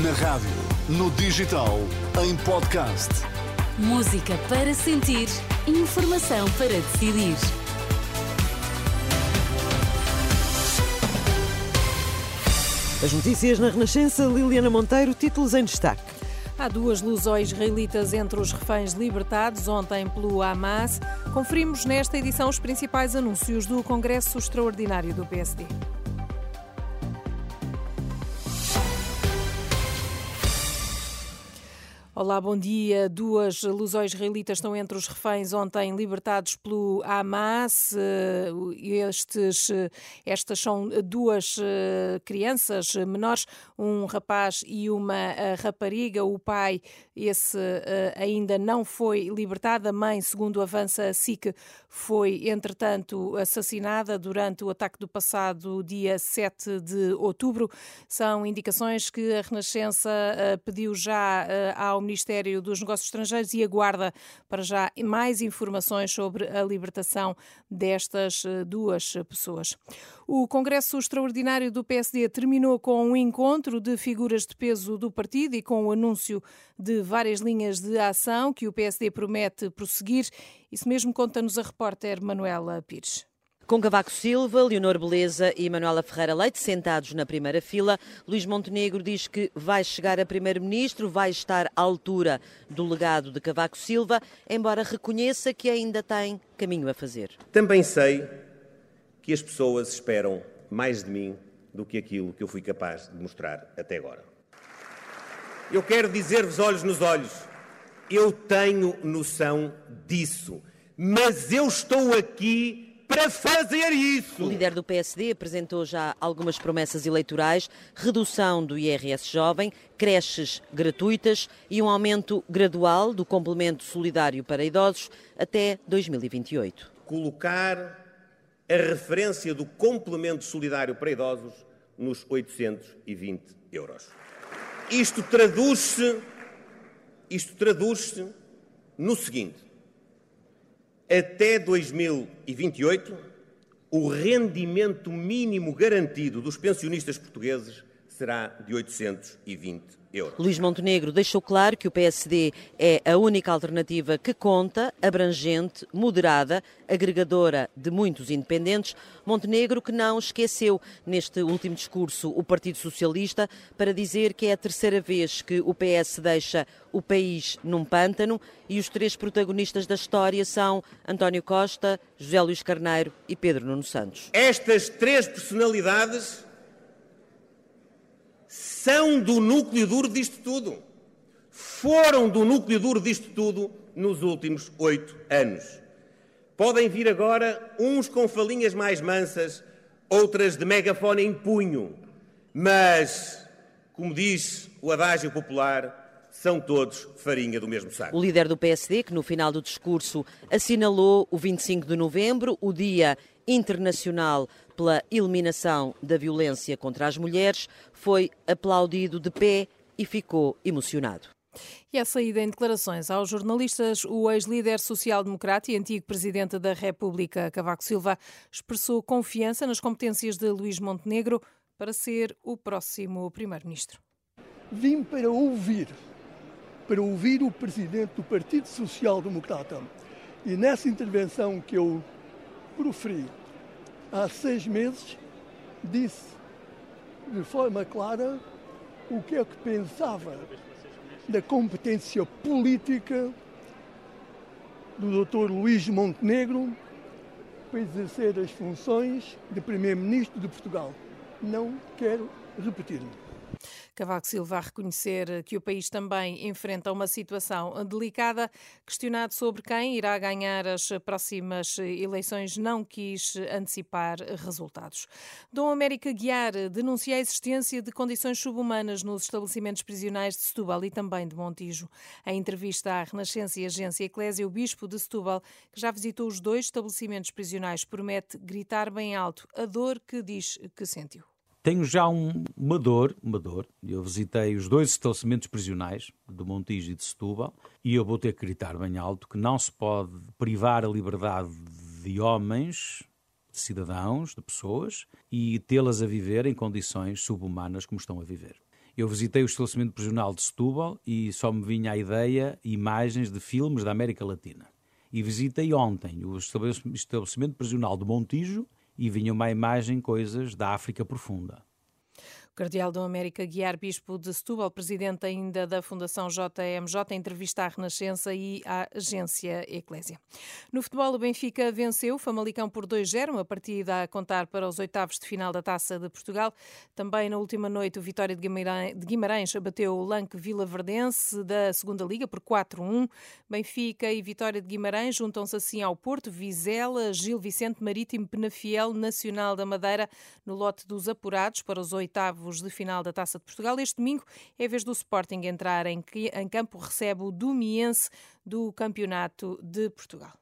Na rádio, no digital, em podcast. Música para sentir, informação para decidir. As notícias na Renascença, Liliana Monteiro, títulos em destaque. Há duas lusões israelitas entre os reféns libertados ontem pelo Hamas. Conferimos nesta edição os principais anúncios do Congresso Extraordinário do PSD. Olá, bom dia. Duas lusões israelitas estão entre os reféns ontem libertados pelo Hamas. Eh, estes, eh, estas são duas eh, crianças menores, um rapaz e uma rapariga. O pai, esse ainda não foi libertado. A mãe, segundo avança a SIC, foi, entretanto, assassinada durante o ataque do passado dia 7 de outubro. São indicações que a Renascença pediu já ao Ministério dos Negócios Estrangeiros e aguarda para já mais informações sobre a libertação destas eh, duas pessoas. O Congresso Extraordinário do PSD terminou com um encontro de figuras de peso do partido e com o anúncio de várias linhas de ação que o PSD promete prosseguir. Isso mesmo conta-nos a repórter Manuela Pires. Com Cavaco Silva, Leonor Beleza e Manuela Ferreira Leite sentados na primeira fila, Luís Montenegro diz que vai chegar a primeiro-ministro, vai estar à altura do legado de Cavaco Silva, embora reconheça que ainda tem caminho a fazer. Também sei que as pessoas esperam mais de mim do que aquilo que eu fui capaz de mostrar até agora. Eu quero dizer-vos olhos nos olhos, eu tenho noção disso, mas eu estou aqui para fazer isso. O líder do PSD apresentou já algumas promessas eleitorais: redução do IRS jovem, creches gratuitas e um aumento gradual do complemento solidário para idosos até 2028. Colocar a referência do complemento solidário para idosos nos 820 euros. Isto traduz-se isto traduz-se no seguinte: até 2028, o rendimento mínimo garantido dos pensionistas portugueses será de 820 euros. Luís Montenegro deixou claro que o PSD é a única alternativa que conta, abrangente, moderada, agregadora de muitos independentes. Montenegro que não esqueceu neste último discurso o Partido Socialista para dizer que é a terceira vez que o PS deixa o país num pântano e os três protagonistas da história são António Costa, José Luís Carneiro e Pedro Nuno Santos. Estas três personalidades são do núcleo duro disto tudo. Foram do núcleo duro disto tudo nos últimos oito anos. Podem vir agora uns com falinhas mais mansas, outras de megafone em punho, mas, como diz o adágio popular, são todos farinha do mesmo saco. O líder do PSD, que no final do discurso assinalou o 25 de novembro, o Dia Internacional pela eliminação da violência contra as mulheres, foi aplaudido de pé e ficou emocionado. E a saída em declarações aos jornalistas, o ex-líder social-democrata e antigo presidente da República, Cavaco Silva, expressou confiança nas competências de Luís Montenegro para ser o próximo primeiro-ministro. Vim para ouvir, para ouvir o presidente do Partido Social Democrata. E nessa intervenção que eu proferi há seis meses, disse de forma clara o que é que pensava da competência política do Dr. Luís Montenegro para exercer as funções de Primeiro-Ministro de Portugal. Não quero repetir-me. Cavaco Silva a reconhecer que o país também enfrenta uma situação delicada. Questionado sobre quem irá ganhar as próximas eleições, não quis antecipar resultados. Dom América Guiar denuncia a existência de condições subhumanas nos estabelecimentos prisionais de Setúbal e também de Montijo. Em entrevista à Renascença e Agência Eclésia, o bispo de Setúbal, que já visitou os dois estabelecimentos prisionais, promete gritar bem alto a dor que diz que sentiu. Tenho já um, uma dor, uma dor. Eu visitei os dois estabelecimentos prisionais, de Montijo e de Setúbal, e eu vou ter que gritar bem alto que não se pode privar a liberdade de homens, de cidadãos, de pessoas, e tê-las a viver em condições subhumanas como estão a viver. Eu visitei o estabelecimento prisional de Setúbal e só me vinha a ideia imagens de filmes da América Latina. E visitei ontem o estabelecimento prisional de Montijo e vinha uma imagem coisas da África profunda. Cardeal Dom América Guiar, Bispo de Setúbal, presidente ainda da Fundação JMJ, entrevista à Renascença e à agência Eclésia. No futebol, o Benfica venceu o Famalicão por 2-0, uma partida a contar para os oitavos de final da Taça de Portugal. Também na última noite, o Vitória de Guimarães bateu o Lanque Vila Verdense da Segunda Liga por 4-1. Benfica e Vitória de Guimarães juntam-se assim ao Porto, Vizela, Gil Vicente Marítimo, Penafiel, Nacional da Madeira, no lote dos apurados para os oitavos oitavos de final da Taça de Portugal. Este domingo é vez do Sporting entrar em, campo, recebe o Dumiense do Campeonato de Portugal.